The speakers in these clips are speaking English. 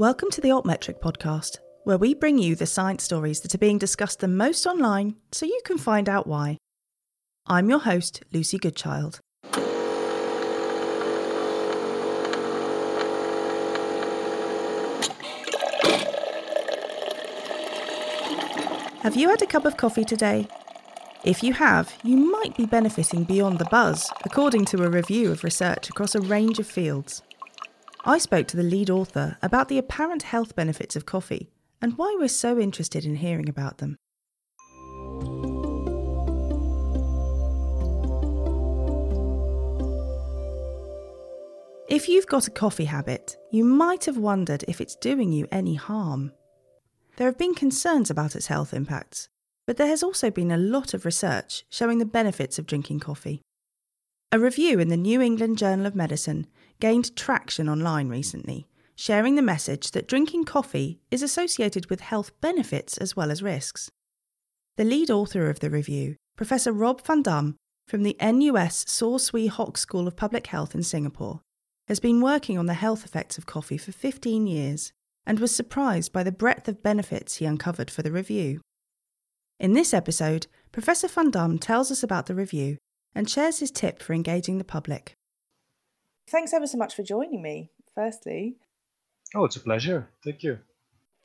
Welcome to the Altmetric podcast, where we bring you the science stories that are being discussed the most online so you can find out why. I'm your host, Lucy Goodchild. Have you had a cup of coffee today? If you have, you might be benefiting beyond the buzz, according to a review of research across a range of fields. I spoke to the lead author about the apparent health benefits of coffee and why we're so interested in hearing about them. If you've got a coffee habit, you might have wondered if it's doing you any harm. There have been concerns about its health impacts, but there has also been a lot of research showing the benefits of drinking coffee. A review in the New England Journal of Medicine gained traction online recently, sharing the message that drinking coffee is associated with health benefits as well as risks. The lead author of the review, Professor Rob van Dam from the NUS Saw Swee Hock School of Public Health in Singapore, has been working on the health effects of coffee for 15 years and was surprised by the breadth of benefits he uncovered for the review. In this episode, Professor Van Dam tells us about the review and shares his tip for engaging the public. Thanks ever so much for joining me, firstly. Oh, it's a pleasure. Thank you.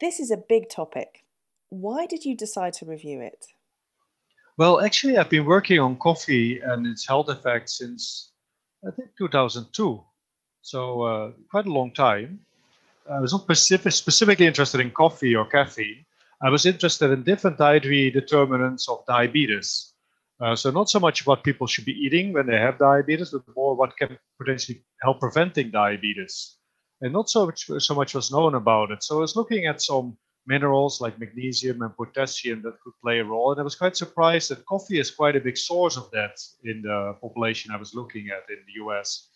This is a big topic. Why did you decide to review it? Well, actually, I've been working on coffee and its health effects since I think 2002. So, uh, quite a long time. I was not specific, specifically interested in coffee or caffeine. I was interested in different dietary determinants of diabetes. Uh, so not so much what people should be eating when they have diabetes, but more what can potentially help preventing diabetes. And not so much so much was known about it. So I was looking at some minerals like magnesium and potassium that could play a role. And I was quite surprised that coffee is quite a big source of that in the population I was looking at in the US.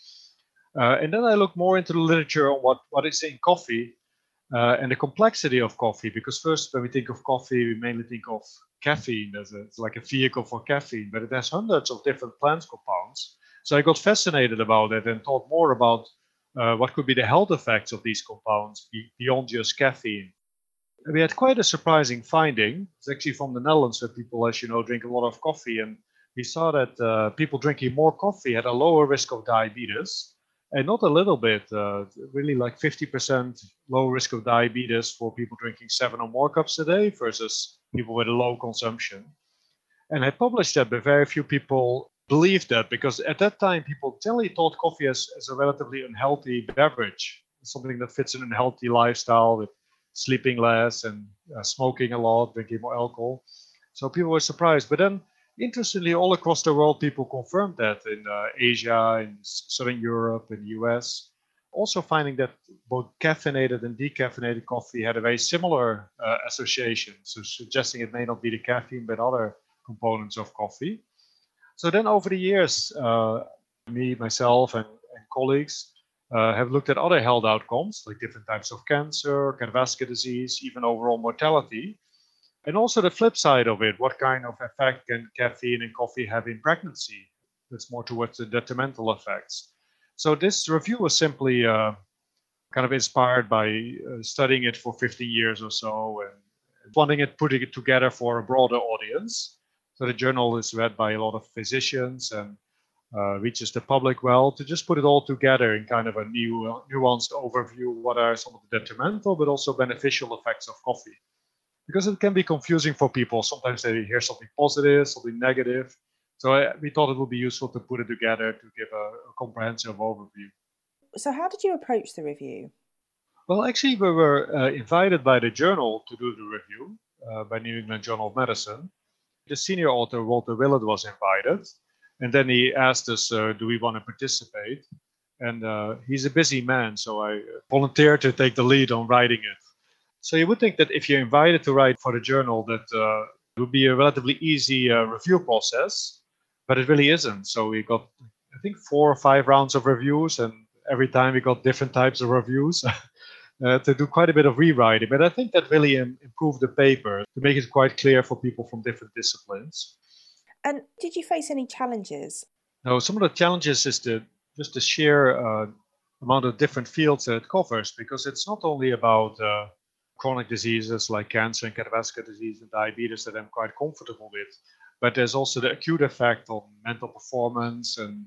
Uh, and then I look more into the literature on what, what is in coffee uh, and the complexity of coffee. Because first, when we think of coffee, we mainly think of caffeine as a, like a vehicle for caffeine, but it has hundreds of different plant compounds. So I got fascinated about it and thought more about uh, what could be the health effects of these compounds beyond just caffeine. We had quite a surprising finding. It's actually from the Netherlands, where people, as you know, drink a lot of coffee, and we saw that uh, people drinking more coffee had a lower risk of diabetes and not a little bit, uh, really like 50% low risk of diabetes for people drinking seven or more cups a day versus people with a low consumption. And I published that, but very few people believed that because at that time people generally thought coffee as, as a relatively unhealthy beverage, something that fits in a healthy lifestyle with sleeping less and uh, smoking a lot, drinking more alcohol. So people were surprised. But then interestingly, all across the world, people confirmed that in uh, Asia, in Southern Europe, in the US. Also finding that both caffeinated and decaffeinated coffee had a very similar uh, association, so suggesting it may not be the caffeine but other components of coffee. So then over the years, uh, me, myself, and, and colleagues uh, have looked at other health outcomes, like different types of cancer, cardiovascular disease, even overall mortality, and also the flip side of it, what kind of effect can caffeine and coffee have in pregnancy? That's more towards the detrimental effects. So this review was simply uh, kind of inspired by uh, studying it for 15 years or so and wanting it, putting it together for a broader audience. So the journal is read by a lot of physicians and uh, reaches the public well to just put it all together in kind of a new nuanced overview. What are some of the detrimental but also beneficial effects of coffee? because it can be confusing for people. Sometimes they hear something positive, something negative. So I, we thought it would be useful to put it together to give a, a comprehensive overview. So, how did you approach the review? Well, actually, we were uh, invited by the journal to do the review uh, by New England Journal of Medicine. The senior author, Walter Willett, was invited. And then he asked us, uh, do we want to participate? And uh, he's a busy man, so I volunteered to take the lead on writing it. So you would think that if you're invited to write for the journal, that uh, it would be a relatively easy uh, review process, but it really isn't. So we got, I think, four or five rounds of reviews, and every time we got different types of reviews. Uh, to do quite a bit of rewriting, but I think that really Im- improved the paper to make it quite clear for people from different disciplines. And did you face any challenges? No, some of the challenges is the just the sheer uh, amount of different fields that it covers because it's not only about uh, chronic diseases like cancer and cardiovascular disease and diabetes that I'm quite comfortable with, but there's also the acute effect on mental performance and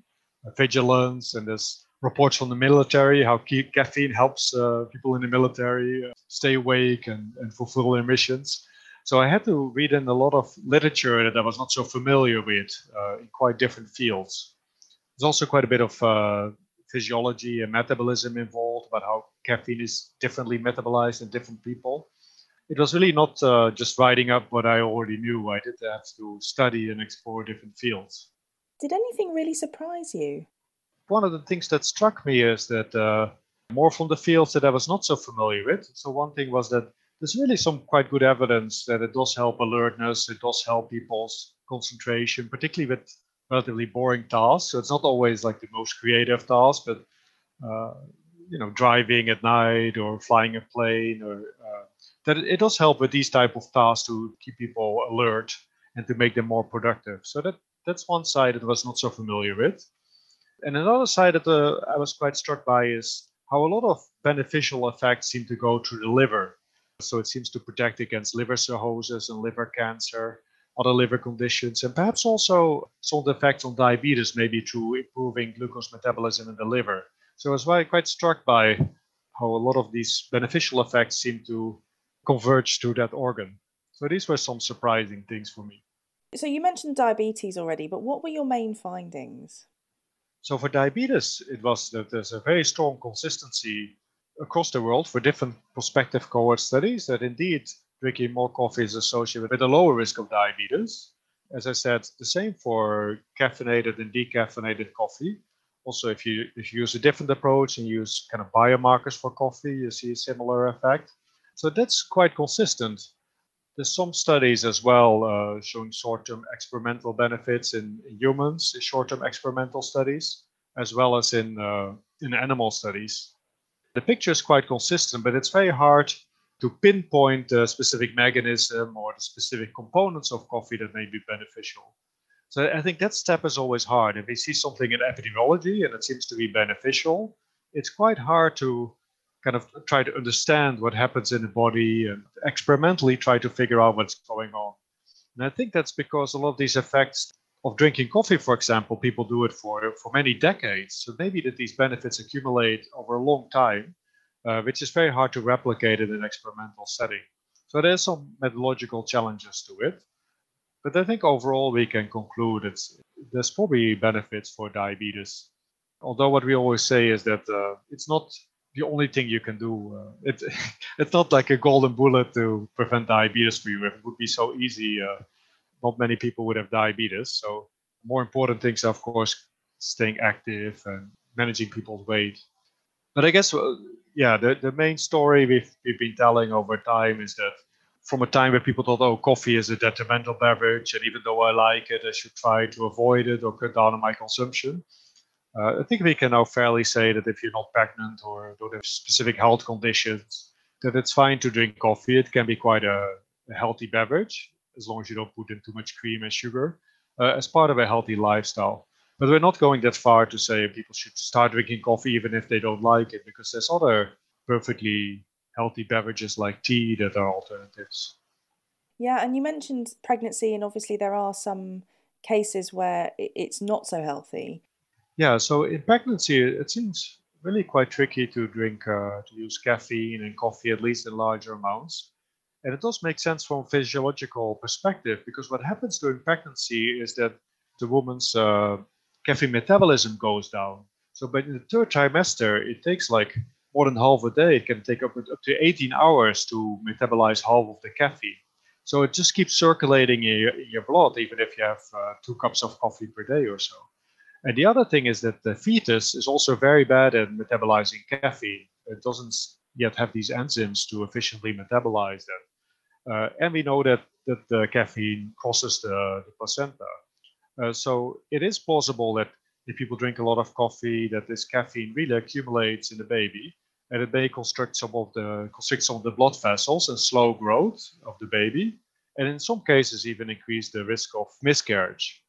vigilance. And there's reports from the military how caffeine helps uh, people in the military uh, stay awake and, and fulfill their missions. So I had to read in a lot of literature that I was not so familiar with uh, in quite different fields. There's also quite a bit of uh, physiology and metabolism involved about how caffeine is differently metabolized in different people. It was really not uh, just writing up what I already knew. I did have to study and explore different fields. Did anything really surprise you? One of the things that struck me is that uh, more from the fields that I was not so familiar with. So one thing was that there's really some quite good evidence that it does help alertness, it does help people's concentration, particularly with relatively boring tasks. So it's not always like the most creative task, but uh, you know, driving at night or flying a plane, or that it does help with these type of tasks to keep people alert and to make them more productive. So that that's one side that I was not so familiar with. And another side that uh, I was quite struck by is how a lot of beneficial effects seem to go through the liver. So it seems to protect against liver cirrhosis and liver cancer, other liver conditions, and perhaps also some effects on diabetes, maybe through improving glucose metabolism in the liver. So I was quite struck by how a lot of these beneficial effects seem to converge to that organ. So these were some surprising things for me. So you mentioned diabetes already, but what were your main findings? So for diabetes, it was that there's a very strong consistency across the world for different prospective cohort studies that indeed drinking more coffee is associated with a lower risk of diabetes. As I said, the same for caffeinated and decaffeinated coffee. Also, if you if you use a different approach and use kind of biomarkers for coffee, you see a similar effect. So that's quite consistent. There's some studies as well uh, showing short-term experimental benefits in, humans, short-term experimental studies, as well as in uh, in animal studies the picture is quite consistent, but it's very hard to pinpoint the specific mechanism or the specific components of coffee that may be beneficial. So I think that step is always hard. If we see something in epidemiology and it seems to be beneficial, it's quite hard to kind of try to understand what happens in the body and experimentally try to figure out what's going on. And I think that's because a lot of these effects of drinking coffee, for example, people do it for, for many decades. So maybe that these benefits accumulate over a long time, uh, which is very hard to replicate in an experimental setting. So there's some methodological challenges to it. But I think overall we can conclude it's, there's probably benefits for diabetes. Although what we always say is that uh, it's not the only thing you can do. Uh, it, it's not like a golden bullet to prevent diabetes for you. If it would be so easy, uh, not many people would have diabetes. So more important things are, of course, staying active and managing people's weight. But I guess, uh, yeah, the, the main story we've, we've been telling over time is that from a time where people thought, oh, coffee is a detrimental beverage, and even though I like it, I should try to avoid it or cut down on my consumption. Uh, I think we can now fairly say that if you're not pregnant or don't have specific health conditions, that it's fine to drink coffee. It can be quite a, a healthy beverage as long as you don't put in too much cream and sugar, uh, as part of a healthy lifestyle. But we're not going that far to say people should start drinking coffee even if they don't like it, because there's other perfectly healthy beverages like tea that are alternatives. Yeah, and you mentioned pregnancy, and obviously there are some cases where it's not so healthy. Yeah, so in pregnancy, it seems really quite tricky to drink, uh, to use caffeine and coffee, at least in larger amounts. And it does make sense from a physiological perspective because what happens during pregnancy is that the woman's uh, caffeine metabolism goes down. So, but in the third trimester, it takes like more than half a day. It can take up, up to 18 hours to metabolize half of the caffeine. So it just keeps circulating in your, in your blood, even if you have uh, two cups of coffee per day or so. And the other thing is that the fetus is also very bad at metabolizing caffeine. It doesn't yet have these enzymes to efficiently metabolize that. Uh, and we know that, that the caffeine crosses the, the placenta. Uh, so it is plausible that if people drink a lot of coffee, that this caffeine really accumulates in the baby, and it may constrict some of the constrict some of the blood vessels and slow growth of the baby, and in some cases even increase the risk of miscarriage.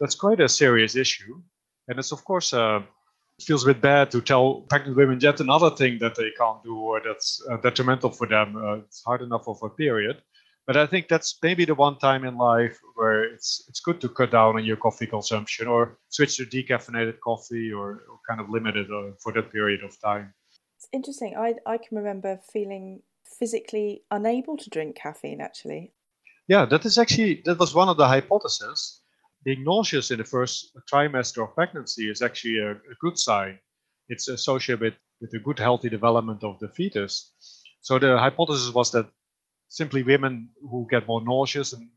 That's quite a serious issue, and it's of course it feels a bit bad to tell pregnant women yet another thing that they can't do or that's uh, detrimental for them. Uh, it's hard enough of a period. But I think that's maybe the one time in life where it's it's good to cut down on your coffee consumption or switch to decaffeinated coffee or, or kind of limit it uh, for that period of time. It's interesting. I I can remember feeling physically unable to drink caffeine actually. Yeah, that is actually that was one of the hypotheses. Being nauseous in the first trimester of pregnancy is actually a, a good sign. It's associated with, with a good healthy development of the fetus. So the hypothesis was that simply women who get more nauseous and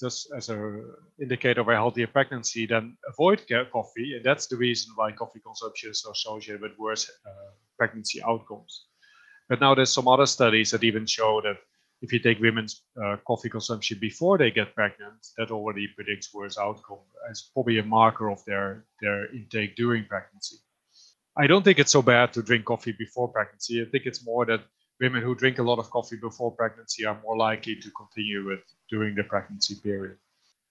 just as a indicator of a healthier pregnancy, then avoid coffee, and that's the reason why coffee consumption is associated with worse uh, pregnancy outcomes. But now there's some other studies that even show that if you take women's uh, coffee consumption before they get pregnant, that already predicts worse outcome. It's probably a marker of their their intake during pregnancy. I don't think it's so bad to drink coffee before pregnancy. I think it's more that women who drink a lot of coffee before pregnancy are more likely to continue it during the pregnancy period.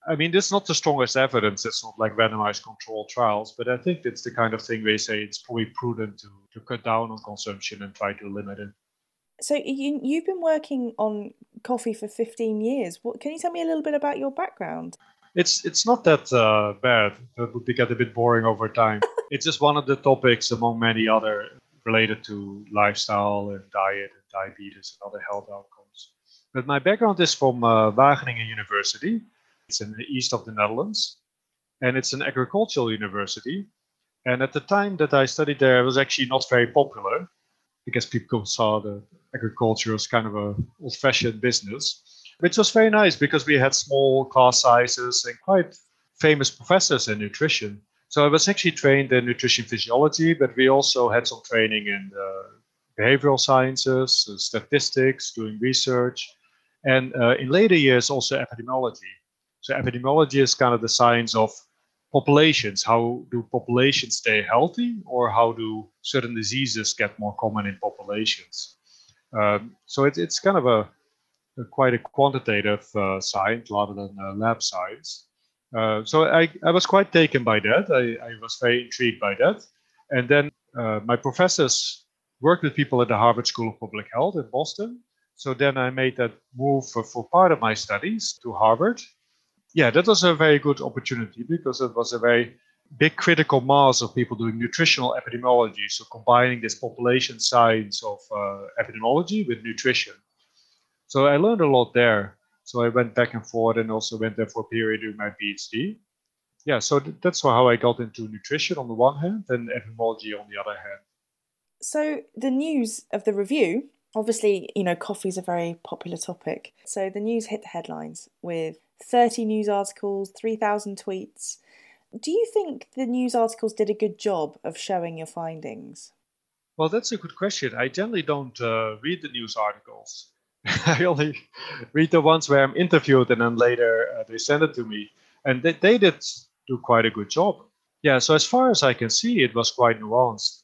I mean, this is not the strongest evidence. It's not like randomized controlled trials, but I think it's the kind of thing they say it's probably prudent to, to cut down on consumption and try to limit it. So you, you've been working on coffee for 15 years. What, can you tell me a little bit about your background? It's it's not that uh, bad. That would get a bit boring over time. it's just one of the topics among many other related to lifestyle and diet and diabetes and other health outcomes. But my background is from uh, Wageningen University. It's in the east of the Netherlands, and it's an agricultural university. And at the time that I studied there, it was actually not very popular because people saw the agriculture as kind of a old-fashioned business, which was very nice because we had small class sizes and quite famous professors in nutrition. So I was actually trained in nutrition physiology, but we also had some training in uh, behavioral sciences, uh, statistics, doing research, and uh, in later years also epidemiology. So epidemiology is kind of the science of populations. How do populations stay healthy, or how do certain diseases get more common in populations? Um, so it, it's kind of a, a quite a quantitative uh, science rather than a lab science. Uh, so I, I was quite taken by that. I, I was very intrigued by that. And then uh, my professors worked with people at the Harvard School of Public Health in Boston. So then I made that move for, for part of my studies to Harvard. Yeah, that was a very good opportunity because it was a very big critical mass of people doing nutritional epidemiology. So combining this population science of uh, epidemiology with nutrition. So I learned a lot there. So I went back and forth and also went there for a period doing my PhD. Yeah, so th- that's how I got into nutrition on the one hand and epidemiology on the other hand. So the news of the review, obviously, you know, coffee is a very popular topic. So the news hit the headlines with 30 news articles, 3,000 tweets. Do you think the news articles did a good job of showing your findings? Well, that's a good question. I generally don't uh, read the news articles. I only read the ones where I'm interviewed and then later uh, they send it to me. And they, they did do quite a good job. Yeah, so as far as I can see, it was quite nuanced.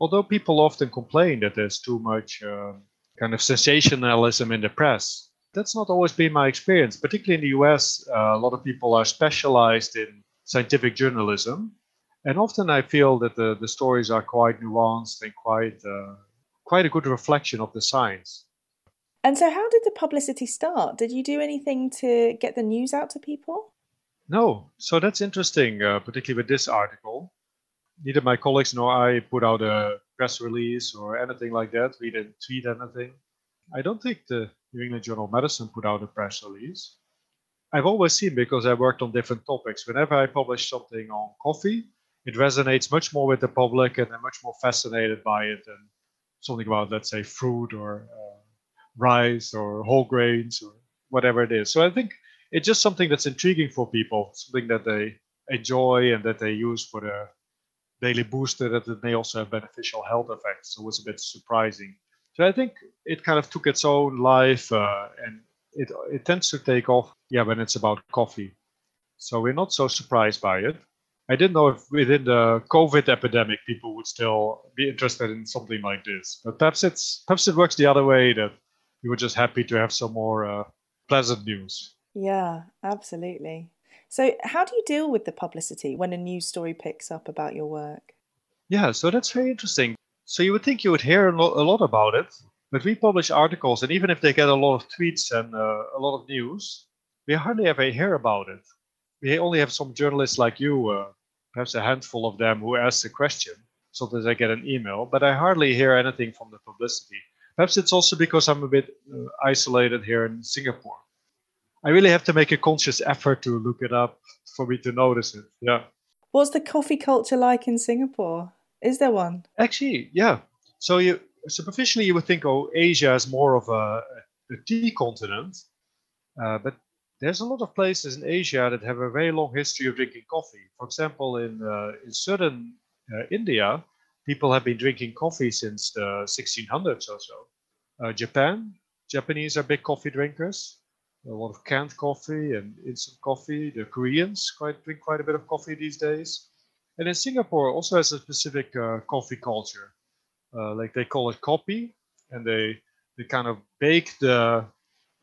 Although people often complain that there's too much uh, kind of sensationalism in the press, that's not always been my experience. Particularly in the US, uh, a lot of people are specialized in scientific journalism. And often I feel that the, the stories are quite nuanced and quite, uh, quite a good reflection of the science. And so, how did the publicity start? Did you do anything to get the news out to people? No. So, that's interesting, uh, particularly with this article. Neither my colleagues nor I put out a press release or anything like that. We didn't tweet anything. I don't think the New England Journal of Medicine put out a press release. I've always seen because I worked on different topics. Whenever I publish something on coffee, it resonates much more with the public and they're much more fascinated by it than something about, let's say, fruit or uh, rice or whole grains or whatever it is. So I think it's just something that's intriguing for people, something that they enjoy and that they use for their daily booster that it may also have beneficial health effects. So it's a bit surprising. So I think it kind of took its own life uh, and it, it tends to take off, yeah, when it's about coffee. So we're not so surprised by it. I didn't know if within the COVID epidemic people would still be interested in something like this, but perhaps it's perhaps it works the other way that we were just happy to have some more uh, pleasant news. Yeah, absolutely. So, how do you deal with the publicity when a news story picks up about your work? Yeah, so that's very interesting. So you would think you would hear a lot about it, but we publish articles, and even if they get a lot of tweets and uh, a lot of news, we hardly ever hear about it. We only have some journalists like you, uh, perhaps a handful of them, who ask the question. Sometimes I get an email, but I hardly hear anything from the publicity. Perhaps it's also because I'm a bit uh, isolated here in Singapore. I really have to make a conscious effort to look it up for me to notice it. Yeah. What's the coffee culture like in Singapore? Is there one? Actually, yeah. So you superficially you would think, oh, Asia is more of a, a tea continent, uh, but there's a lot of places in Asia that have a very long history of drinking coffee. For example, in uh, in southern uh, India, people have been drinking coffee since the 1600s or so. Uh, Japan, Japanese are big coffee drinkers a lot of canned coffee and instant coffee. The Koreans quite drink quite a bit of coffee these days. And then Singapore also has a specific uh, coffee culture. Uh, like they call it kopi, and they they kind of bake the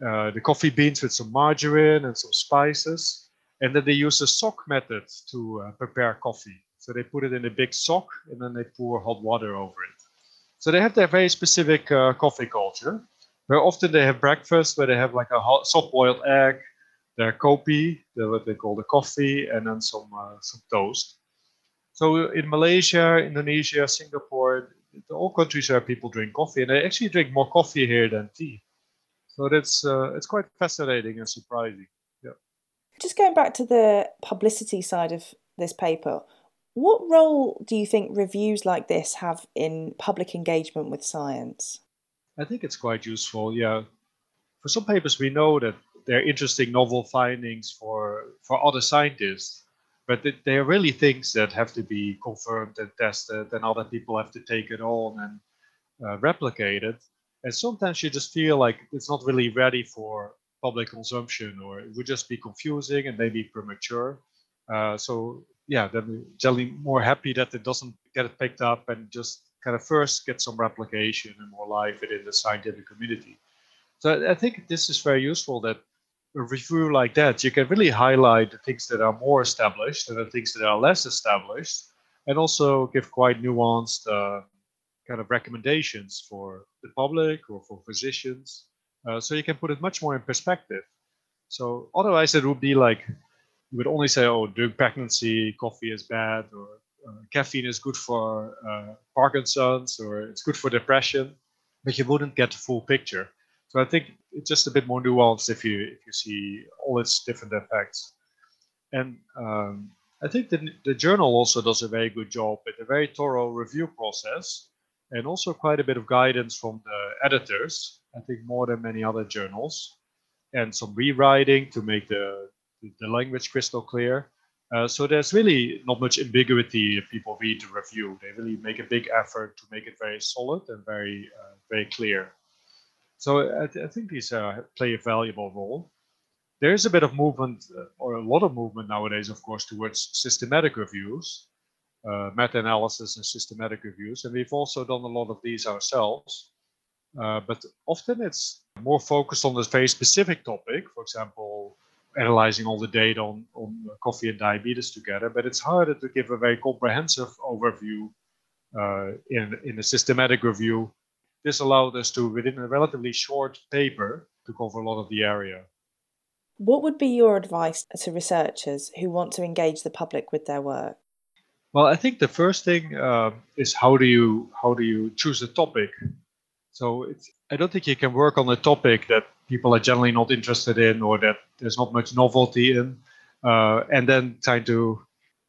uh, the coffee beans with some margarine and some spices, and then they use a sock method to uh, prepare coffee. So they put it in a big sock, and then they pour hot water over it. So they have their very specific uh, coffee culture. where often they have breakfast where they have like a hot, soft-boiled egg, their kopi, what they call the coffee, and then some uh, some toast. So in Malaysia, Indonesia, Singapore, all countries where people drink coffee, and they actually drink more coffee here than tea. So that's uh, it's quite fascinating and surprising. Yeah. Just going back to the publicity side of this paper, what role do you think reviews like this have in public engagement with science? I think it's quite useful. Yeah, for some papers we know that they're interesting novel findings for for other scientists, but they are really things that have to be confirmed and tested, and other people have to take it on and uh, replicate it. And sometimes you just feel like it's not really ready for public consumption, or it would just be confusing and maybe premature. Uh, so yeah, then generally more happy that it doesn't get it picked up and just kind of first get some replication and more life within the scientific community. So I think this is very useful that a review like that, you can really highlight the things that are more established and the things that are less established, and also give quite nuanced uh, kind of recommendations for the public or for physicians. Uh, so you can put it much more in perspective. So otherwise, it would be like you would only say, "Oh, during pregnancy, coffee is bad," or uh, caffeine is good for uh, Parkinson's or it's good for depression, but you wouldn't get the full picture. So I think it's just a bit more nuanced if you if you see all its different effects. And um, I think the, the journal also does a very good job with a very thorough review process and also quite a bit of guidance from the editors, I think more than many other journals, and some rewriting to make the, the language crystal clear. Uh, so there's really not much ambiguity if people read the review. They really make a big effort to make it very solid and very, uh, very clear. So I, th I think these uh, play a valuable role. There is a bit of movement, uh, or a lot of movement nowadays, of course, towards systematic reviews, uh, meta-analysis and systematic reviews, and we've also done a lot of these ourselves. but often it's more focused on this very specific topic. For example, analyzing all the data on, on coffee and diabetes together, but it's harder to give a very comprehensive overview uh, in, in a systematic review. This allowed us to, within a relatively short paper, to cover a lot of the area. What would be your advice to researchers who want to engage the public with their work? Well, I think the first thing uh, is how do you how do you choose a topic? So I don't think you can work on a topic that people are generally not interested in or that there's not much novelty in, uh, and then trying to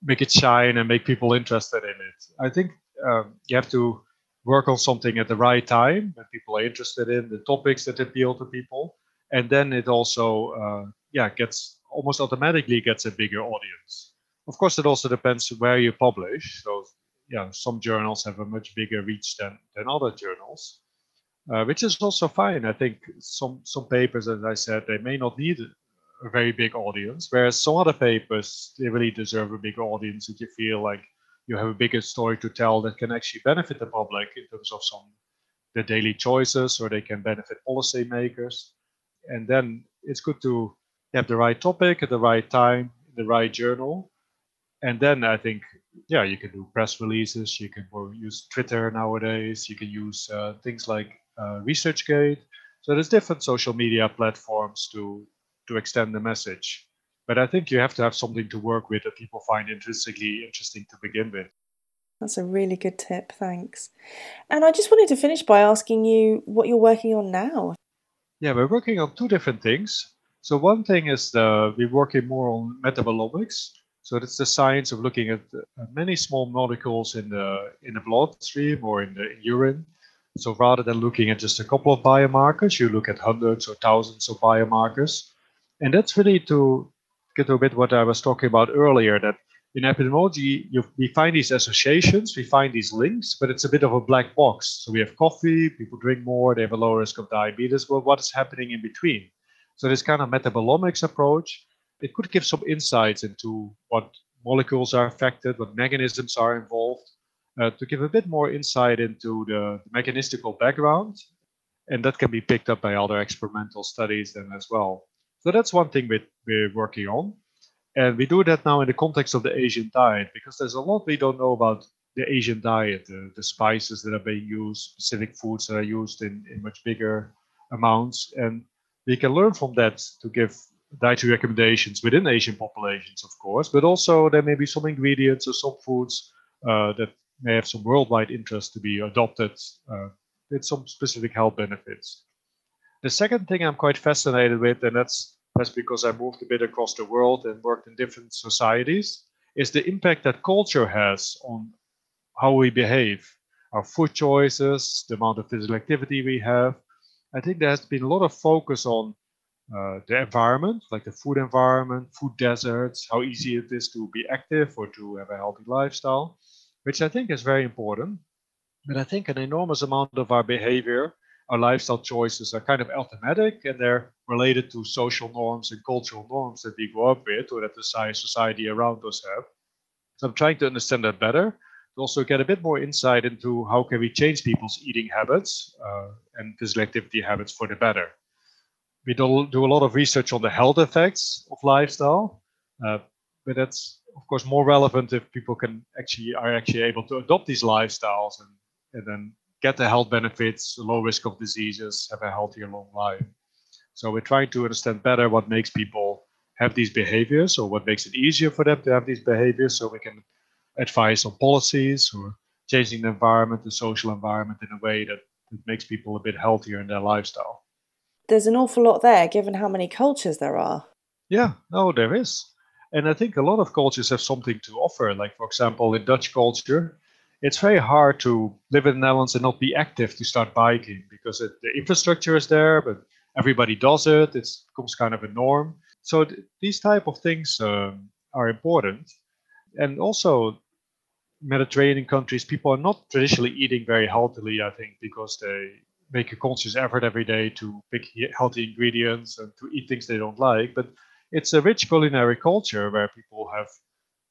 make it shine and make people interested in it. I think um, you have to work on something at the right time when people are interested in the topics that appeal to people, and then it also uh, yeah gets almost automatically gets a bigger audience. Of course, it also depends where you publish. So yeah, some journals have a much bigger reach than than other journals uh, which is also fine. I think some some papers, as I said, they may not need a very big audience, whereas some other papers they really deserve a bigger audience if you feel like you have a bigger story to tell that can actually benefit the public in terms of some the daily choices, or they can benefit policymakers. And then it's good to have the right topic at the right time, the right journal. And then I think, yeah, you can do press releases. You can use Twitter nowadays. You can use uh, things like uh, ResearchGate. So there's different social media platforms to to extend the message. But I think you have to have something to work with that people find intrinsically interesting to begin with. That's a really good tip, thanks. And I just wanted to finish by asking you what you're working on now. Yeah, we're working on two different things. So one thing is the, we're working more on metabolomics. So it's the science of looking at uh, many small molecules in the in the bloodstream or in the urine. So rather than looking at just a couple of biomarkers, you look at hundreds or thousands of biomarkers. And that's really to get to a bit what I was talking about earlier, that in epidemiology, you, we find these associations, we find these links, but it's a bit of a black box. So we have coffee, people drink more, they have a lower risk of diabetes. Well, what is happening in between? So this kind of metabolomics approach, it could give some insights into what molecules are affected, what mechanisms are involved, uh, to give a bit more insight into the, the mechanistical background. And that can be picked up by other experimental studies then as well. So that's one thing we, we're working on. And we do that now in the context of the Asian diet because there's a lot we don't know about the Asian diet, the, the spices that are being used, specific foods that are used in, in much bigger amounts. And we can learn from that to give dietary recommendations within Asian populations, of course, but also there may be some ingredients or some foods uh, that may have some worldwide interest to be adopted uh, with some specific health benefits. The second thing I'm quite fascinated with, and that's that's because I moved a bit across the world and worked in different societies, is the impact that culture has on how we behave, our food choices, the amount of physical activity we have. I think there has been a lot of focus on uh, the environment, like the food environment, food deserts, how easy it is to be active or to have a healthy lifestyle, which I think is very important. But I think an enormous amount of our behavior our lifestyle choices are kind of automatic and they're related to social norms and cultural norms that we grow up with or that the society around us have. So I'm trying to understand that better to also get a bit more insight into how can we change people's eating habits uh, and physical activity habits for the better. We do, do a lot of research on the health effects of lifestyle, uh, but that's of course more relevant if people can actually are actually able to adopt these lifestyles and, and then get the health benefits, low risk of diseases, have a healthier long life. So we're trying to understand better what makes people have these behaviors or what makes it easier for them to have these behaviors so we can advise on policies or changing the environment, the social environment in a way that, that makes people a bit healthier in their lifestyle. There's an awful lot there given how many cultures there are. Yeah, no, there is. And I think a lot of cultures have something to offer. Like, for example, in Dutch culture, it's very hard to live in the Netherlands and not be active to start biking because it, the infrastructure is there, but everybody does it. It becomes kind of a norm. So th- these type of things um, are important, and also Mediterranean countries, people are not traditionally eating very healthily. I think because they make a conscious effort every day to pick healthy ingredients and to eat things they don't like. But it's a rich culinary culture where people have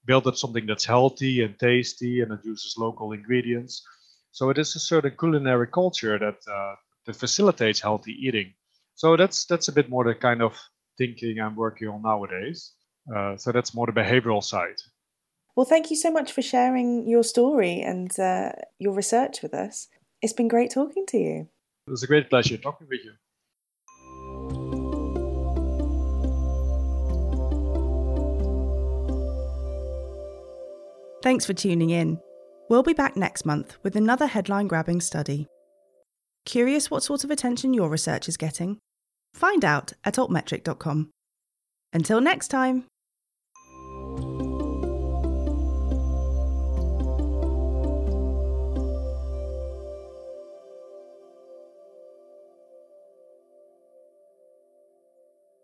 build up something that's healthy and tasty and it uses local ingredients. So it is a certain culinary culture that uh, that facilitates healthy eating. So that's that's a bit more the kind of thinking I'm working on nowadays. Uh, so that's more the behavioral side. Well, thank you so much for sharing your story and uh, your research with us. It's been great talking to you. It was a great pleasure talking with you. Thanks for tuning in. We'll be back next month with another headline grabbing study. Curious what sort of attention your research is getting? Find out at altmetric.com. Until next time.